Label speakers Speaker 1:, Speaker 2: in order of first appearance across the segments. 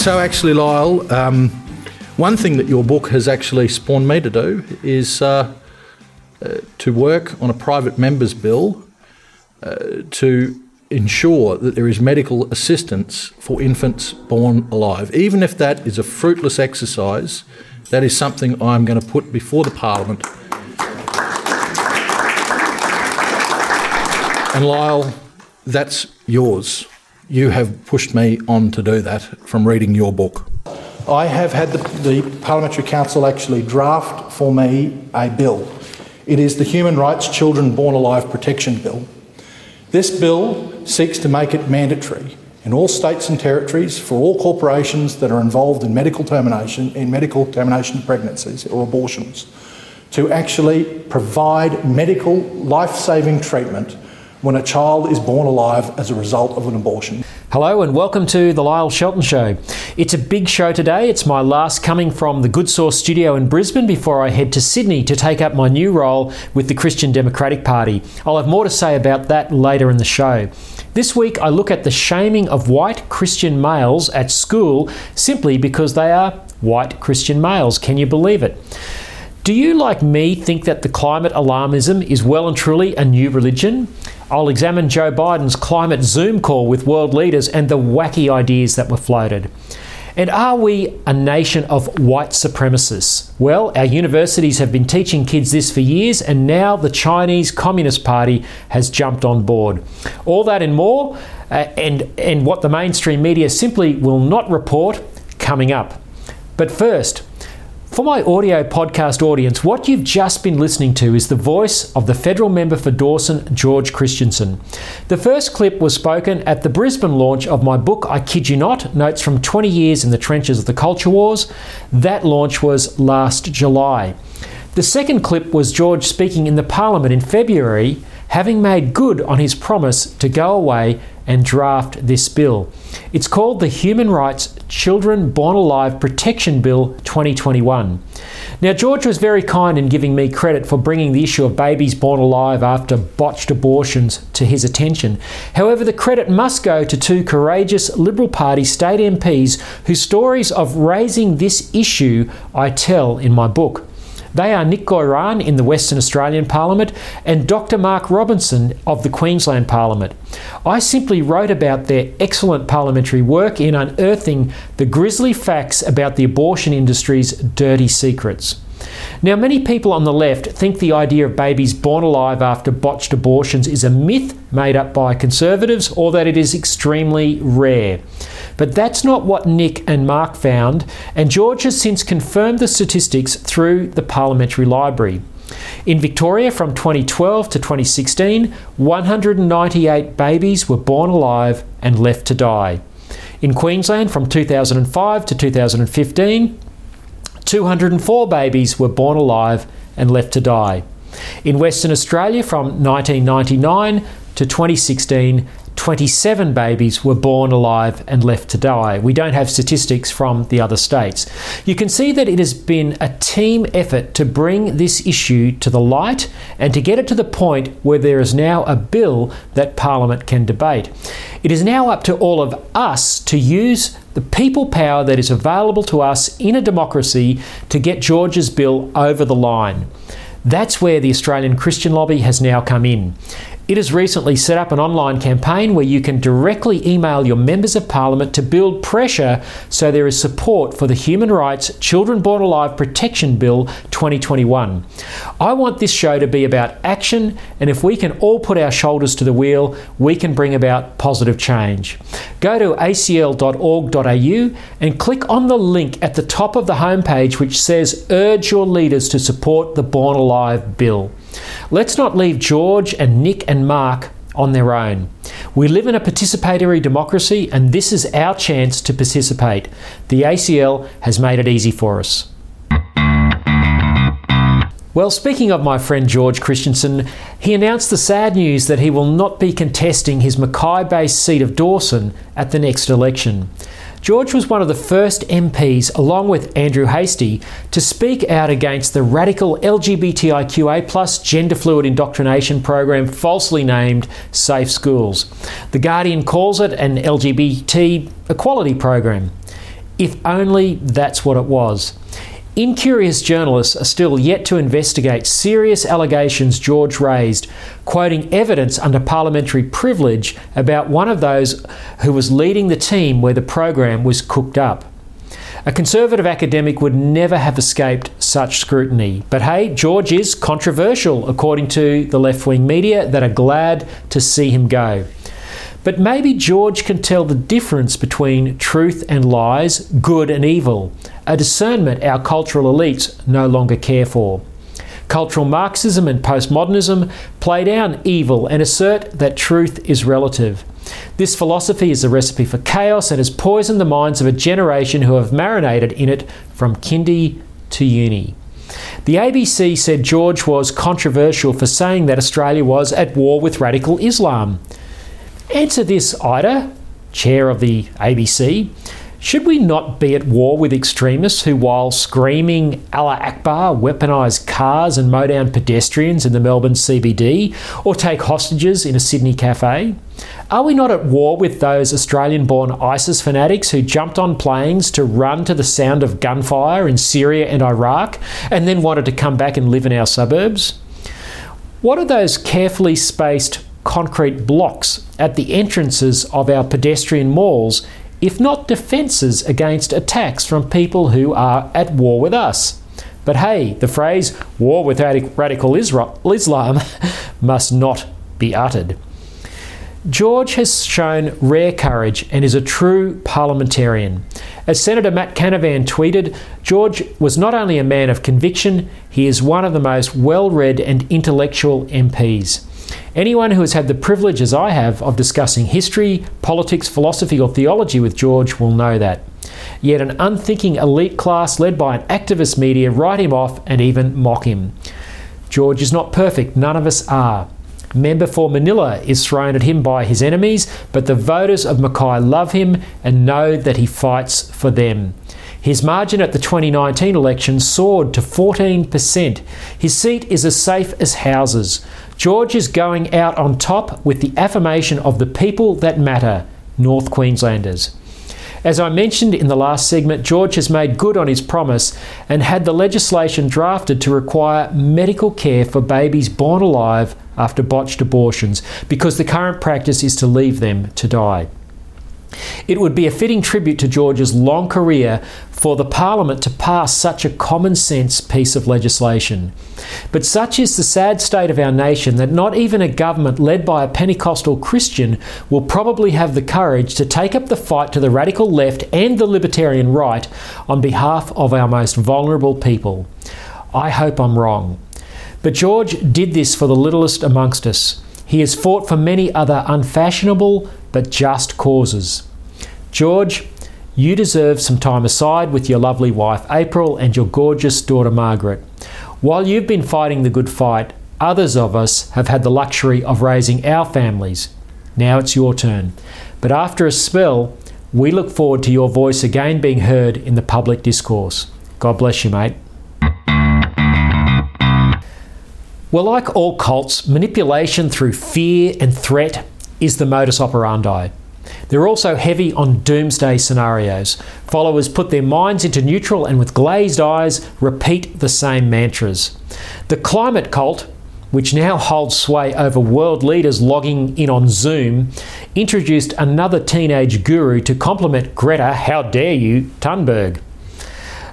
Speaker 1: so actually, Lyle, um, one thing that your book has actually spawned me to do is uh, uh, to work on a private member's bill uh, to ensure that there is medical assistance for infants born alive. Even if that is a fruitless exercise, that is something I'm going to put before the Parliament. And Lyle, that's yours. You have pushed me on to do that from reading your book. I have had the, the Parliamentary Counsel actually draft for me a bill. It is the Human Rights Children Born Alive Protection Bill. This bill seeks to make it mandatory in all states and territories for all corporations that are involved in medical termination, in medical termination pregnancies or abortions, to actually provide medical life-saving treatment when a child is born alive as a result of an abortion.
Speaker 2: Hello and welcome to the Lyle Shelton Show. It's a big show today. It's my last coming from the Good Sauce studio in Brisbane before I head to Sydney to take up my new role with the Christian Democratic Party. I'll have more to say about that later in the show. This week I look at the shaming of white Christian males at school simply because they are white Christian males. Can you believe it? Do you, like me, think that the climate alarmism is well and truly a new religion? I'll examine Joe Biden's climate Zoom call with world leaders and the wacky ideas that were floated. And are we a nation of white supremacists? Well, our universities have been teaching kids this for years, and now the Chinese Communist Party has jumped on board. All that and more, uh, and, and what the mainstream media simply will not report coming up. But first, for my audio podcast audience, what you've just been listening to is the voice of the federal member for Dawson, George Christensen. The first clip was spoken at the Brisbane launch of my book, I Kid You Not Notes from 20 Years in the Trenches of the Culture Wars. That launch was last July. The second clip was George speaking in the Parliament in February, having made good on his promise to go away and draft this bill. It's called the Human Rights Children Born Alive Protection Bill 2021. Now, George was very kind in giving me credit for bringing the issue of babies born alive after botched abortions to his attention. However, the credit must go to two courageous Liberal Party state MPs whose stories of raising this issue I tell in my book. They are Nick Goiran in the Western Australian Parliament and Dr. Mark Robinson of the Queensland Parliament. I simply wrote about their excellent parliamentary work in unearthing the grisly facts about the abortion industry's dirty secrets. Now, many people on the left think the idea of babies born alive after botched abortions is a myth made up by conservatives or that it is extremely rare. But that's not what Nick and Mark found, and George has since confirmed the statistics through the Parliamentary Library. In Victoria from 2012 to 2016, 198 babies were born alive and left to die. In Queensland from 2005 to 2015, 204 babies were born alive and left to die. In Western Australia from 1999 to 2016, 27 babies were born alive and left to die. We don't have statistics from the other states. You can see that it has been a team effort to bring this issue to the light and to get it to the point where there is now a bill that Parliament can debate. It is now up to all of us to use the people power that is available to us in a democracy to get George's bill over the line. That's where the Australian Christian Lobby has now come in. It has recently set up an online campaign where you can directly email your members of parliament to build pressure so there is support for the Human Rights Children Born Alive Protection Bill 2021. I want this show to be about action, and if we can all put our shoulders to the wheel, we can bring about positive change. Go to acl.org.au and click on the link at the top of the homepage which says Urge your leaders to support the Born Alive Bill. Let's not leave George and Nick and Mark on their own. We live in a participatory democracy, and this is our chance to participate. The ACL has made it easy for us. Well, speaking of my friend George Christensen, he announced the sad news that he will not be contesting his Mackay based seat of Dawson at the next election. George was one of the first MPs, along with Andrew Hastie, to speak out against the radical LGBTIQA gender fluid indoctrination program falsely named Safe Schools. The Guardian calls it an LGBT equality program. If only that's what it was. Incurious journalists are still yet to investigate serious allegations George raised, quoting evidence under parliamentary privilege about one of those who was leading the team where the program was cooked up. A conservative academic would never have escaped such scrutiny. But hey, George is controversial, according to the left wing media that are glad to see him go. But maybe George can tell the difference between truth and lies, good and evil, a discernment our cultural elites no longer care for. Cultural Marxism and postmodernism play down evil and assert that truth is relative. This philosophy is a recipe for chaos and has poisoned the minds of a generation who have marinated in it from kindy to uni. The ABC said George was controversial for saying that Australia was at war with radical Islam. Answer this, Ita, chair of the ABC. Should we not be at war with extremists who, while screaming Allah Akbar, weaponise cars and mow down pedestrians in the Melbourne CBD or take hostages in a Sydney cafe? Are we not at war with those Australian born ISIS fanatics who jumped on planes to run to the sound of gunfire in Syria and Iraq and then wanted to come back and live in our suburbs? What are those carefully spaced concrete blocks at the entrances of our pedestrian malls, if not defences against attacks from people who are at war with us. But hey, the phrase war with radical Islam must not be uttered. George has shown rare courage and is a true parliamentarian. As Senator Matt Canavan tweeted, George was not only a man of conviction, he is one of the most well read and intellectual MPs. Anyone who has had the privilege, as I have, of discussing history, politics, philosophy, or theology with George will know that. Yet an unthinking elite class led by an activist media write him off and even mock him. George is not perfect, none of us are. Member for Manila is thrown at him by his enemies, but the voters of Mackay love him and know that he fights for them. His margin at the 2019 election soared to 14%. His seat is as safe as houses. George is going out on top with the affirmation of the people that matter, North Queenslanders. As I mentioned in the last segment, George has made good on his promise and had the legislation drafted to require medical care for babies born alive after botched abortions because the current practice is to leave them to die. It would be a fitting tribute to George's long career for the Parliament to pass such a common sense piece of legislation. But such is the sad state of our nation that not even a government led by a Pentecostal Christian will probably have the courage to take up the fight to the radical left and the libertarian right on behalf of our most vulnerable people. I hope I'm wrong. But George did this for the littlest amongst us. He has fought for many other unfashionable but just causes. George, you deserve some time aside with your lovely wife April and your gorgeous daughter Margaret. While you've been fighting the good fight, others of us have had the luxury of raising our families. Now it's your turn. But after a spell, we look forward to your voice again being heard in the public discourse. God bless you, mate. Well, like all cults, manipulation through fear and threat is the modus operandi. They're also heavy on doomsday scenarios. Followers put their minds into neutral and with glazed eyes repeat the same mantras. The climate cult, which now holds sway over world leaders logging in on Zoom, introduced another teenage guru to complement Greta, how dare you, Thunberg.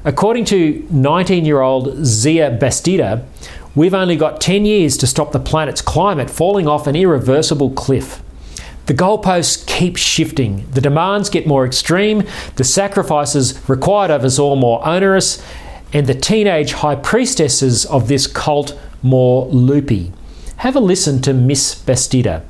Speaker 2: According to 19 year old Zia Bastida, we've only got 10 years to stop the planet's climate falling off an irreversible cliff. The goalposts keep shifting. The demands get more extreme, the sacrifices required of us all more onerous, and the teenage high priestesses of this cult more loopy. Have a listen to Miss Bastida.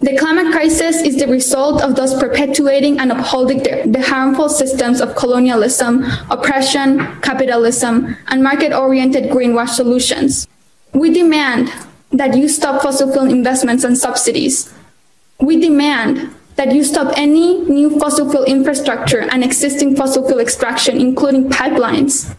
Speaker 3: The climate crisis is the result of those perpetuating and upholding the, the harmful systems of colonialism, oppression, capitalism, and market oriented greenwash solutions. We demand that you stop fossil fuel investments and subsidies, we demand that you stop any new fossil fuel infrastructure and existing fossil fuel extraction, including pipelines.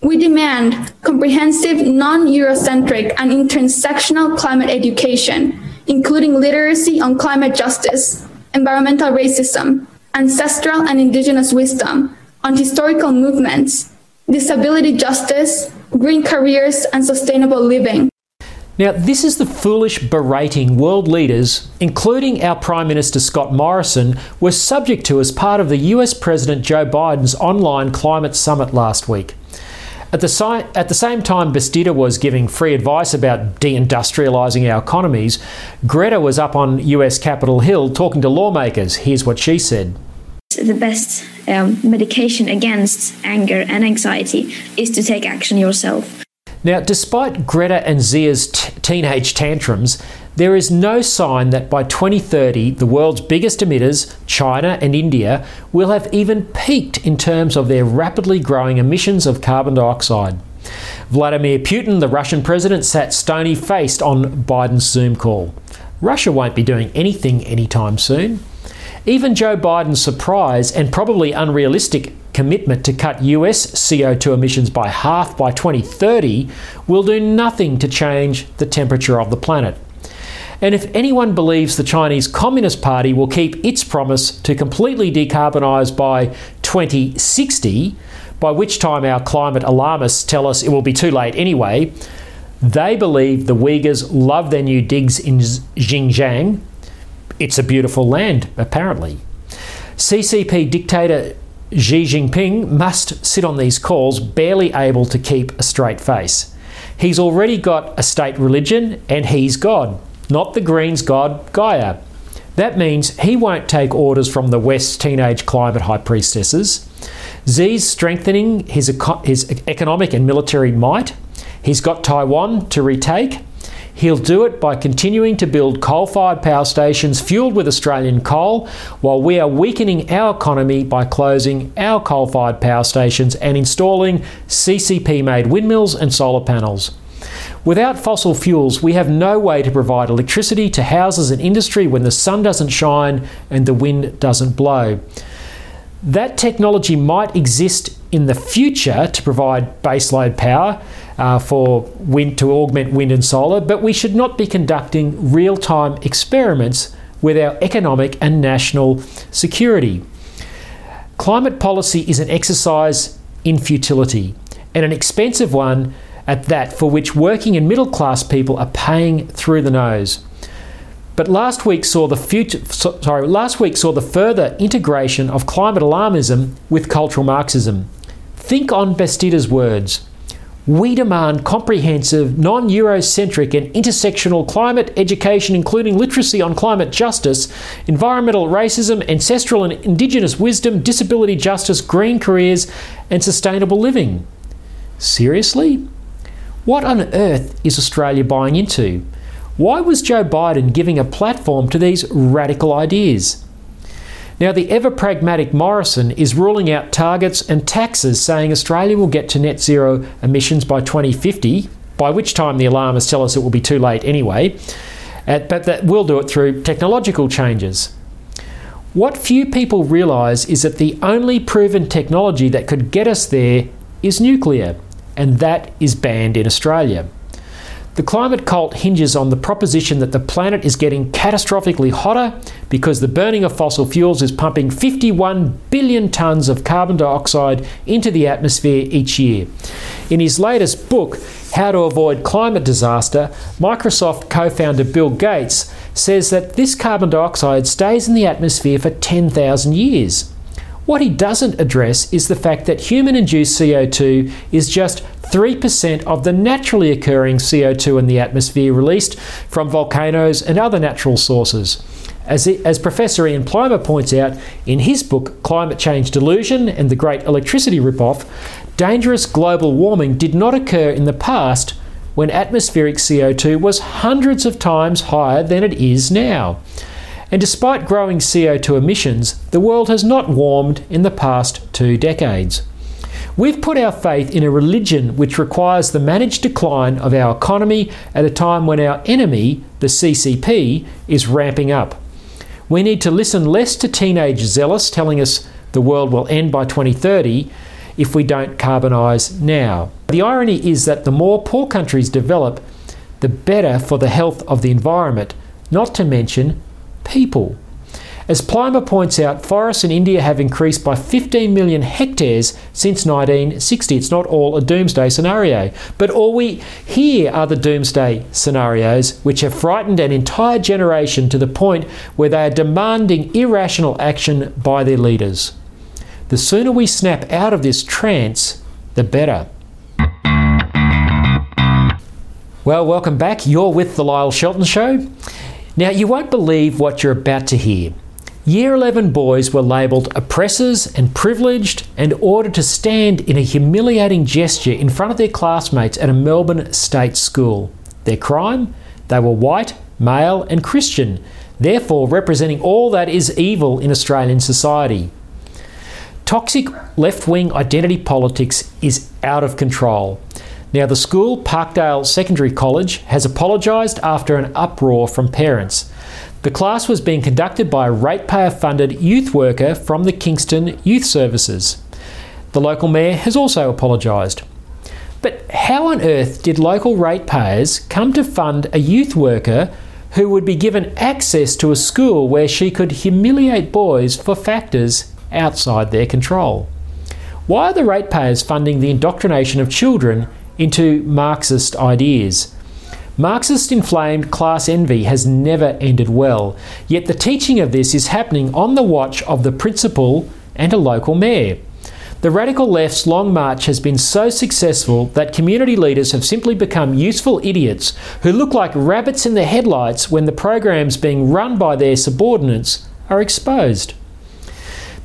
Speaker 3: We demand comprehensive, non Eurocentric, and intersectional climate education, including literacy on climate justice, environmental racism, ancestral and indigenous wisdom, on historical movements, disability justice, green careers, and sustainable living.
Speaker 2: Now, this is the foolish berating world leaders, including our Prime Minister Scott Morrison, were subject to as part of the US President Joe Biden's online climate summit last week. At the, si- at the same time, Bastida was giving free advice about deindustrialising our economies, Greta was up on US Capitol Hill talking to lawmakers. Here's what she said.
Speaker 4: The best um, medication against anger and anxiety is to take action yourself.
Speaker 2: Now, despite Greta and Zia's t- teenage tantrums, there is no sign that by 2030 the world's biggest emitters, China and India, will have even peaked in terms of their rapidly growing emissions of carbon dioxide. Vladimir Putin, the Russian president, sat stony faced on Biden's Zoom call. Russia won't be doing anything anytime soon. Even Joe Biden's surprise and probably unrealistic commitment to cut US CO2 emissions by half by 2030 will do nothing to change the temperature of the planet. And if anyone believes the Chinese Communist Party will keep its promise to completely decarbonise by 2060, by which time our climate alarmists tell us it will be too late anyway, they believe the Uyghurs love their new digs in Xinjiang. It's a beautiful land, apparently. CCP dictator Xi Jinping must sit on these calls barely able to keep a straight face. He's already got a state religion and he's God, not the Greens' God, Gaia. That means he won't take orders from the West's teenage climate high priestesses. Xi's strengthening his, his economic and military might. He's got Taiwan to retake. He'll do it by continuing to build coal fired power stations fueled with Australian coal, while we are weakening our economy by closing our coal fired power stations and installing CCP made windmills and solar panels. Without fossil fuels, we have no way to provide electricity to houses and industry when the sun doesn't shine and the wind doesn't blow. That technology might exist in the future to provide baseload power uh, for wind to augment wind and solar, but we should not be conducting real-time experiments with our economic and national security. Climate policy is an exercise in futility and an expensive one at that for which working and middle class people are paying through the nose. But last week saw the future, sorry, last week saw the further integration of climate alarmism with cultural Marxism. Think on Bastida's words. We demand comprehensive, non Eurocentric, and intersectional climate education, including literacy on climate justice, environmental racism, ancestral and indigenous wisdom, disability justice, green careers, and sustainable living. Seriously? What on earth is Australia buying into? Why was Joe Biden giving a platform to these radical ideas? Now, the ever pragmatic Morrison is ruling out targets and taxes, saying Australia will get to net zero emissions by 2050, by which time the alarmists tell us it will be too late anyway, but that we'll do it through technological changes. What few people realise is that the only proven technology that could get us there is nuclear, and that is banned in Australia. The climate cult hinges on the proposition that the planet is getting catastrophically hotter because the burning of fossil fuels is pumping 51 billion tonnes of carbon dioxide into the atmosphere each year. In his latest book, How to Avoid Climate Disaster, Microsoft co founder Bill Gates says that this carbon dioxide stays in the atmosphere for 10,000 years. What he doesn't address is the fact that human induced CO2 is just 3% of the naturally occurring CO2 in the atmosphere released from volcanoes and other natural sources. As, it, as Professor Ian Plimer points out in his book Climate Change Delusion and the Great Electricity Ripoff, dangerous global warming did not occur in the past when atmospheric CO2 was hundreds of times higher than it is now. And despite growing CO2 emissions, the world has not warmed in the past two decades. We've put our faith in a religion which requires the managed decline of our economy at a time when our enemy, the CCP, is ramping up. We need to listen less to teenage zealots telling us the world will end by 2030 if we don't carbonise now. The irony is that the more poor countries develop, the better for the health of the environment, not to mention people. As Plimer points out, forests in India have increased by 15 million hectares since 1960. It's not all a doomsday scenario. But all we hear are the doomsday scenarios, which have frightened an entire generation to the point where they are demanding irrational action by their leaders. The sooner we snap out of this trance, the better. Well, welcome back. You're with The Lyle Shelton Show. Now, you won't believe what you're about to hear. Year 11 boys were labelled oppressors and privileged and ordered to stand in a humiliating gesture in front of their classmates at a Melbourne state school. Their crime? They were white, male, and Christian, therefore representing all that is evil in Australian society. Toxic left wing identity politics is out of control. Now, the school, Parkdale Secondary College, has apologised after an uproar from parents. The class was being conducted by a ratepayer funded youth worker from the Kingston Youth Services. The local mayor has also apologised. But how on earth did local ratepayers come to fund a youth worker who would be given access to a school where she could humiliate boys for factors outside their control? Why are the ratepayers funding the indoctrination of children into Marxist ideas. Marxist inflamed class envy has never ended well, yet the teaching of this is happening on the watch of the principal and a local mayor. The radical left's long march has been so successful that community leaders have simply become useful idiots who look like rabbits in the headlights when the programs being run by their subordinates are exposed.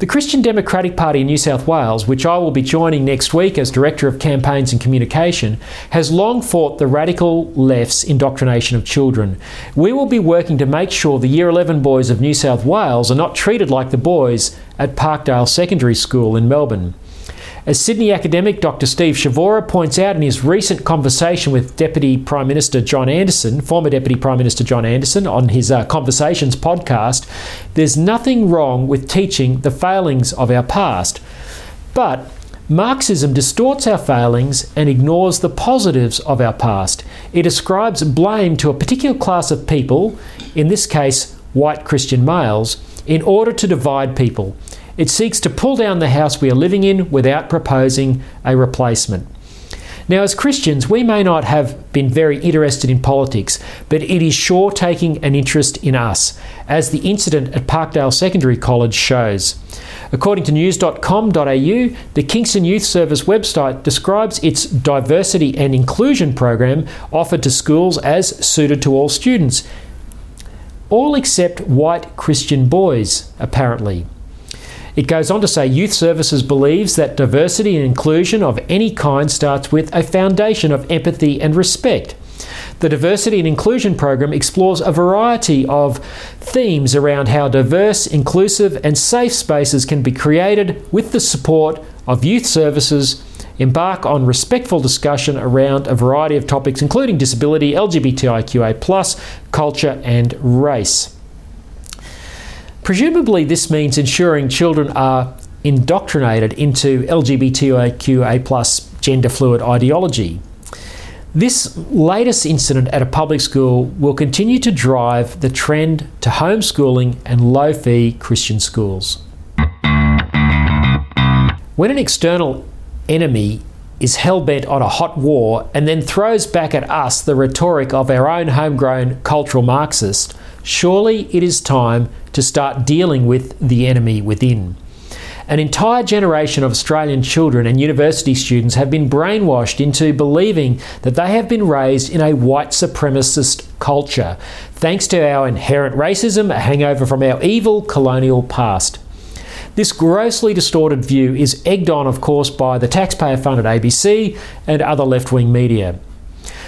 Speaker 2: The Christian Democratic Party in New South Wales, which I will be joining next week as Director of Campaigns and Communication, has long fought the radical left's indoctrination of children. We will be working to make sure the Year 11 boys of New South Wales are not treated like the boys at Parkdale Secondary School in Melbourne. As Sydney academic Dr. Steve Chavura points out in his recent conversation with Deputy Prime Minister John Anderson, former Deputy Prime Minister John Anderson, on his uh, Conversations podcast, there's nothing wrong with teaching the failings of our past. But Marxism distorts our failings and ignores the positives of our past. It ascribes blame to a particular class of people, in this case, white Christian males, in order to divide people. It seeks to pull down the house we are living in without proposing a replacement. Now, as Christians, we may not have been very interested in politics, but it is sure taking an interest in us, as the incident at Parkdale Secondary College shows. According to news.com.au, the Kingston Youth Service website describes its diversity and inclusion program offered to schools as suited to all students, all except white Christian boys, apparently. It goes on to say Youth Services believes that diversity and inclusion of any kind starts with a foundation of empathy and respect. The Diversity and Inclusion Program explores a variety of themes around how diverse, inclusive, and safe spaces can be created with the support of youth services. Embark on respectful discussion around a variety of topics, including disability, LGBTIQA, culture, and race. Presumably, this means ensuring children are indoctrinated into LGBTIQA gender fluid ideology. This latest incident at a public school will continue to drive the trend to homeschooling and low fee Christian schools. When an external enemy is hell bent on a hot war and then throws back at us the rhetoric of our own homegrown cultural Marxist, surely it is time to start dealing with the enemy within. An entire generation of Australian children and university students have been brainwashed into believing that they have been raised in a white supremacist culture, thanks to our inherent racism, a hangover from our evil colonial past. This grossly distorted view is egged on, of course, by the taxpayer funded ABC and other left wing media.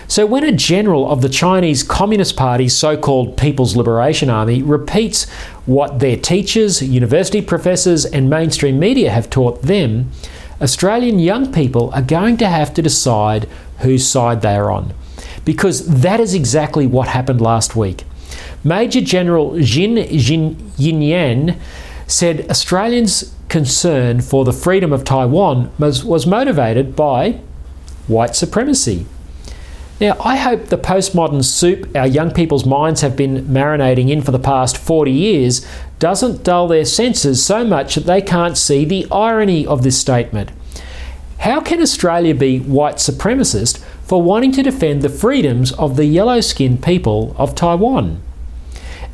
Speaker 2: So, when a general of the Chinese Communist Party's so called People's Liberation Army repeats what their teachers, university professors, and mainstream media have taught them, Australian young people are going to have to decide whose side they are on. Because that is exactly what happened last week. Major General Jin Jin said Australians' concern for the freedom of Taiwan was, was motivated by white supremacy. Now, I hope the postmodern soup our young people's minds have been marinating in for the past 40 years doesn't dull their senses so much that they can't see the irony of this statement. How can Australia be white supremacist for wanting to defend the freedoms of the yellow skinned people of Taiwan?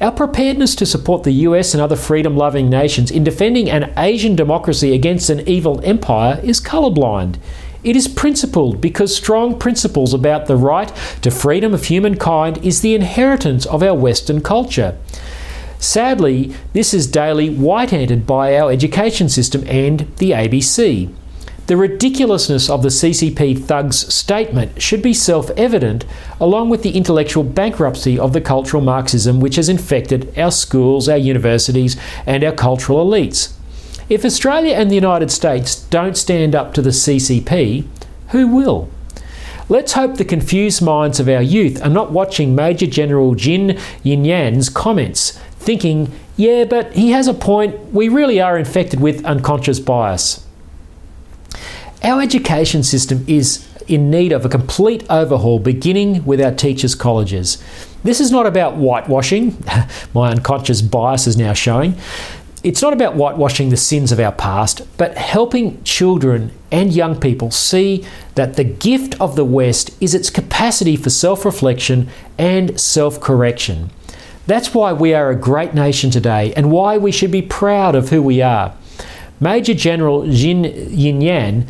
Speaker 2: Our preparedness to support the US and other freedom loving nations in defending an Asian democracy against an evil empire is colourblind. It is principled because strong principles about the right to freedom of humankind is the inheritance of our Western culture. Sadly, this is daily white handed by our education system and the ABC. The ridiculousness of the CCP thug's statement should be self evident, along with the intellectual bankruptcy of the cultural Marxism which has infected our schools, our universities, and our cultural elites. If Australia and the United States don't stand up to the CCP, who will? Let's hope the confused minds of our youth are not watching Major General Jin Yinan's comments, thinking, yeah, but he has a point, we really are infected with unconscious bias. Our education system is in need of a complete overhaul, beginning with our teachers' colleges. This is not about whitewashing, my unconscious bias is now showing it's not about whitewashing the sins of our past, but helping children and young people see that the gift of the West is its capacity for self reflection and self correction. That's why we are a great nation today and why we should be proud of who we are. Major General Jin Yinan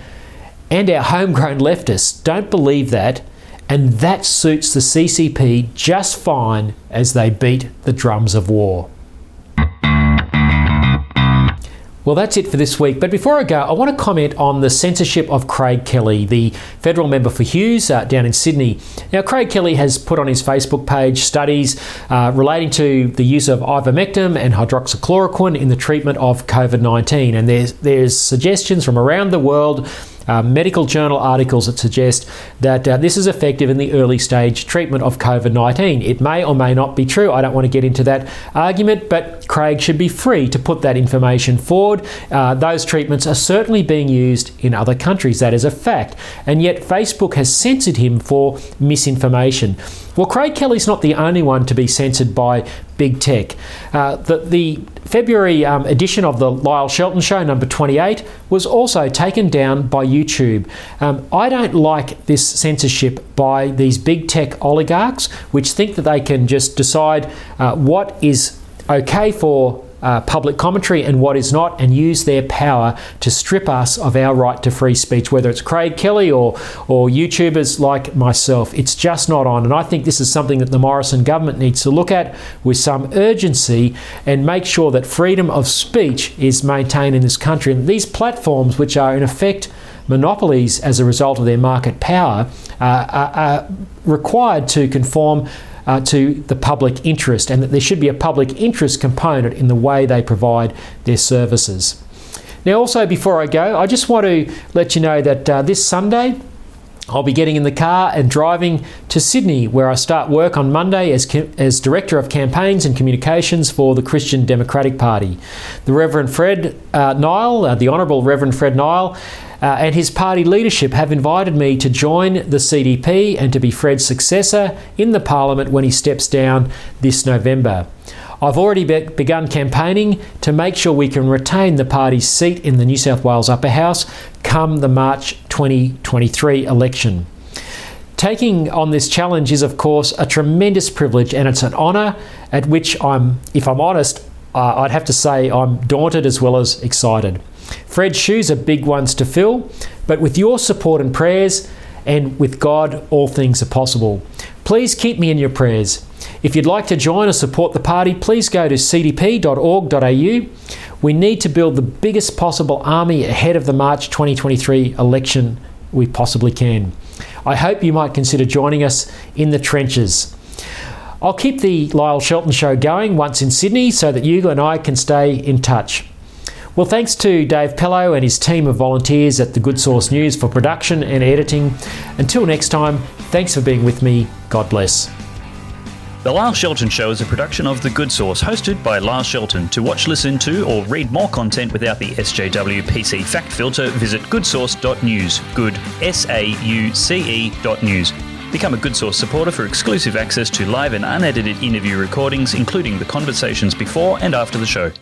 Speaker 2: and our homegrown leftists don't believe that, and that suits the CCP just fine as they beat the drums of war. Well, that's it for this week. But before I go, I want to comment on the censorship of Craig Kelly, the federal member for Hughes uh, down in Sydney. Now, Craig Kelly has put on his Facebook page studies uh, relating to the use of ivermectin and hydroxychloroquine in the treatment of COVID 19. And there's, there's suggestions from around the world uh, medical journal articles that suggest that uh, this is effective in the early stage treatment of COVID 19. It may or may not be true. I don't want to get into that argument, but Craig should be free to put that information forward. Uh, those treatments are certainly being used in other countries. That is a fact. And yet, Facebook has censored him for misinformation. Well, Craig Kelly's not the only one to be censored by big tech. Uh, the, the, February um, edition of the Lyle Shelton Show, number 28, was also taken down by YouTube. Um, I don't like this censorship by these big tech oligarchs, which think that they can just decide uh, what is okay for uh, public commentary and what is not, and use their power to strip us of our right to free speech, whether it's Craig Kelly or, or YouTubers like myself. It's just not on. And I think this is something that the Morrison government needs to look at with some urgency and make sure that freedom of speech is maintained in this country. And these platforms, which are in effect monopolies as a result of their market power, uh, are, are required to conform uh, to the public interest and that there should be a public interest component in the way they provide their services. Now, also, before I go, I just want to let you know that uh, this Sunday, I'll be getting in the car and driving to Sydney, where I start work on Monday as, as Director of Campaigns and Communications for the Christian Democratic Party. The Reverend Fred uh, Nile, uh, the Honourable Reverend Fred Nile, and his party leadership have invited me to join the CDP and to be Fred's successor in the Parliament when he steps down this November. I've already be- begun campaigning to make sure we can retain the party's seat in the New South Wales Upper House come the March 2023 election. Taking on this challenge is, of course, a tremendous privilege and it's an honour at which I'm, if I'm honest, uh, I'd have to say I'm daunted as well as excited. Fred's shoes are big ones to fill, but with your support and prayers, and with God, all things are possible. Please keep me in your prayers. If you'd like to join or support the party, please go to cdp.org.au. We need to build the biggest possible army ahead of the March 2023 election we possibly can. I hope you might consider joining us in the trenches. I'll keep the Lyle Shelton show going once in Sydney so that you and I can stay in touch. Well, thanks to Dave Pellowe and his team of volunteers at the Good Sauce News for production and editing. Until next time, thanks for being with me. God bless.
Speaker 5: The Lyle Shelton Show is a production of The Good Sauce, hosted by Lyle Shelton. To watch, listen to, or read more content without the SJW PC fact filter, visit goodsauce.news. Good, S A U C E dot news. Become a Good Sauce supporter for exclusive access to live and unedited interview recordings, including the conversations before and after the show.